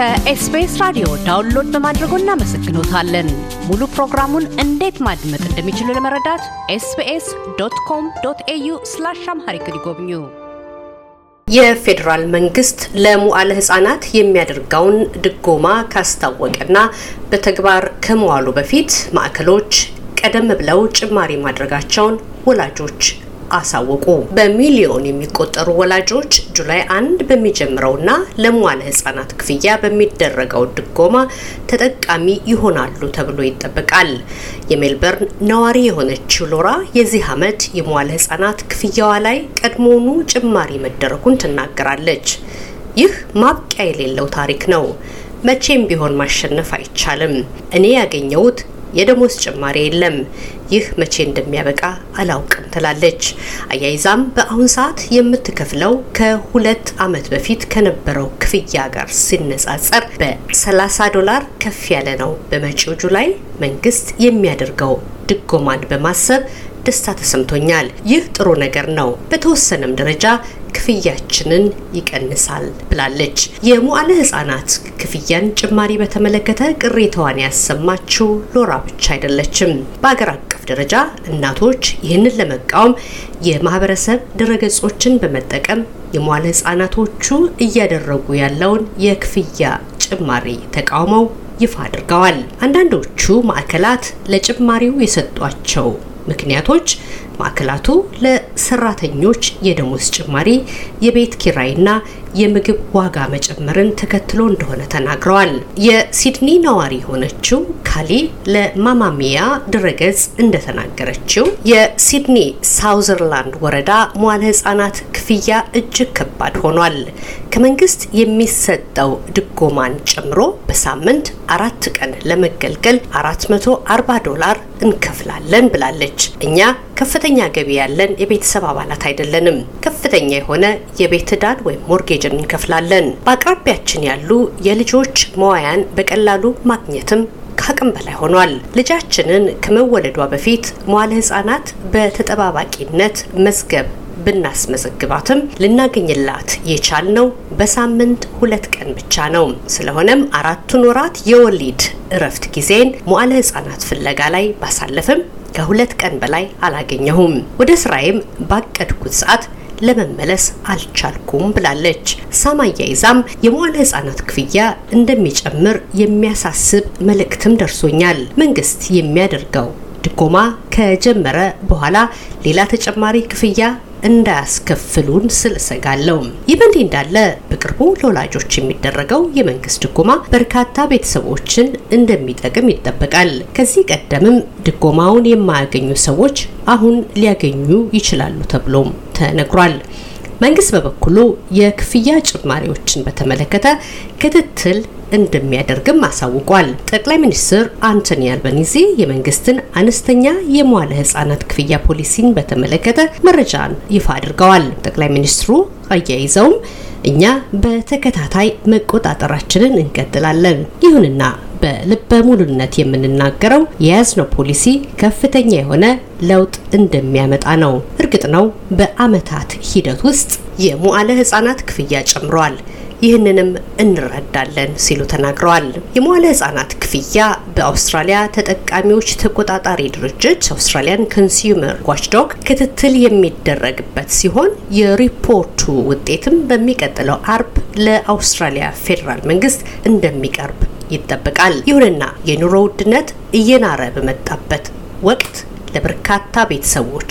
ከኤስቢኤስ ራዲዮ download በማድረጎ እናመሰግኖታለን። ሙሉ ፕሮግራሙን እንዴት ማድመጥ እንደሚችሉ ለመረዳት SBS dot com dot au slash Amharic ይጎብኙ። የፌዴራል መንግስት ለሙዓለ ህጻናት የሚያደርገውን ድጎማ ካስታወቀና በተግባር ከመዋሉ በፊት ማዕከሎች ቀደም ብለው ጭማሪ ማድረጋቸውን ወላጆች አሳወቁ። በሚሊዮን የሚቆጠሩ ወላጆች July አንድ በሚጀምረውና ለሙዓለ ህጻናት ክፍያ በሚደረገው ድጎማ ተጠቃሚ ይሆናሉ ተብሎ ይጠበቃል። የሜልበርን ነዋሪ የሆነችው ሎራ የዚህ ዓመት የሙዓለ ህጻናት ክፍያዋ ላይ ቀድሞውኑ ጭማሪ መደረጉን ትናገራለች። ይህ ማብቂያ የሌለው ታሪክ ነው። መቼም ቢሆን ማሸነፍ አይቻልም። እኔ ያገኘሁት የደሞዝ ጭማሪ የለም። ይህ መቼ እንደሚያበቃ አላውቅም ትላለች። አያይዛም በአሁን ሰዓት የምትከፍለው ከሁለት ዓመት በፊት ከነበረው ክፍያ ጋር ሲነጻጸር በ30 ዶላር ከፍ ያለ ነው። በመጪው ጁላይ መንግስት የሚያደርገው ድጎማን በማሰብ ደስታ ተሰምቶኛል። ይህ ጥሩ ነገር ነው። በተወሰነም ደረጃ ክፍያችንን ይቀንሳል ብላለች። የሙዓለ ህጻናት ክፍያን ጭማሪ በተመለከተ ቅሬታዋን ያሰማችው ሎራ ብቻ አይደለችም። በአገር አቀፍ ደረጃ እናቶች ይህንን ለመቃወም የማህበረሰብ ድረገጾችን በመጠቀም የሙዓለ ህጻናቶቹ እያደረጉ ያለውን የክፍያ ጭማሪ ተቃውመው ይፋ አድርገዋል። አንዳንዶቹ ማዕከላት ለጭማሪው የሰጧቸው ምክንያቶች ማዕከላቱ ለሰራተኞች የደሞዝ ጭማሪ፣ የቤት ኪራይና የምግብ ዋጋ መጨመርን ተከትሎ እንደሆነ ተናግረዋል። የሲድኒ ነዋሪ የሆነችው ካሊ ለማማሚያ ድረገጽ እንደተናገረችው የሲድኒ ሳውዘርላንድ ወረዳ መዋለ ህጻናት ክፍያ እጅግ ከባድ ሆኗል። ከመንግስት የሚሰጠው ድጎማን ጨምሮ በሳምንት አራት ቀን ለመገልገል 440 ዶላር እንከፍላለን ብላለች። እኛ ከፍተኛ ገቢ ያለን የቤተሰብ አባላት አይደለንም። ከፍተኛ የሆነ የቤት ዕዳን ወይም ሞርጌጅን እንከፍላለን። በአቅራቢያችን ያሉ የልጆች መዋያን በቀላሉ ማግኘትም ከአቅም በላይ ሆኗል። ልጃችንን ከመወለዷ በፊት መዋለ ህጻናት በተጠባባቂነት መዝገብ ብናስመዘግባትም ልናገኝላት የቻልነው በሳምንት ሁለት ቀን ብቻ ነው። ስለሆነም አራቱን ወራት የወሊድ እረፍት ጊዜን መዋለ ህጻናት ፍለጋ ላይ ባሳለፍም ከሁለት ቀን በላይ አላገኘሁም። ወደ ስራዬም ባቀድኩት ሰዓት ለመመለስ አልቻልኩም ብላለች። ሳማያ ይዛም የመዋለ ህጻናት ክፍያ እንደሚጨምር የሚያሳስብ መልእክትም ደርሶኛል። መንግስት የሚያደርገው ድጎማ ከጀመረ በኋላ ሌላ ተጨማሪ ክፍያ እንዳያስከፍሉን ስል ይህ በእንዲህ እንዳለ በቅርቡ ለወላጆች የሚደረገው የመንግስት ድጎማ በርካታ ቤተሰቦችን እንደሚጠቅም ይጠበቃል። ከዚህ ቀደምም ድጎማውን የማያገኙ ሰዎች አሁን ሊያገኙ ይችላሉ ተብሎም ተነግሯል። መንግስት በበኩሉ የክፍያ ጭማሪዎችን በተመለከተ ክትትል እንደሚያደርግም አሳውቋል። ጠቅላይ ሚኒስትር አንቶኒ አልባኒዚ የመንግስትን አነስተኛ የመዋለ ህጻናት ክፍያ ፖሊሲን በተመለከተ መረጃን ይፋ አድርገዋል። ጠቅላይ ሚኒስትሩ አያይዘውም እኛ በተከታታይ መቆጣጠራችንን እንቀጥላለን። ይሁንና በልበ ሙሉነት የምንናገረው የያዝነው ፖሊሲ ከፍተኛ የሆነ ለውጥ እንደሚያመጣ ነው። እርግጥ ነው በአመታት ሂደት ውስጥ የሙዓለ ህጻናት ክፍያ ጨምሯል። ይህንንም እንረዳለን ሲሉ ተናግረዋል። የመዋለ ህጻናት ክፍያ በአውስትራሊያ ተጠቃሚዎች ተቆጣጣሪ ድርጅት Australian consumer watchdog ክትትል የሚደረግበት ሲሆን የሪፖርቱ ውጤትም በሚቀጥለው አርብ ለአውስትራሊያ ፌዴራል መንግስት እንደሚቀርብ ይጠበቃል። ይሁንና የኑሮ ውድነት እየናረ በመጣበት ወቅት ለበርካታ ቤተሰቦች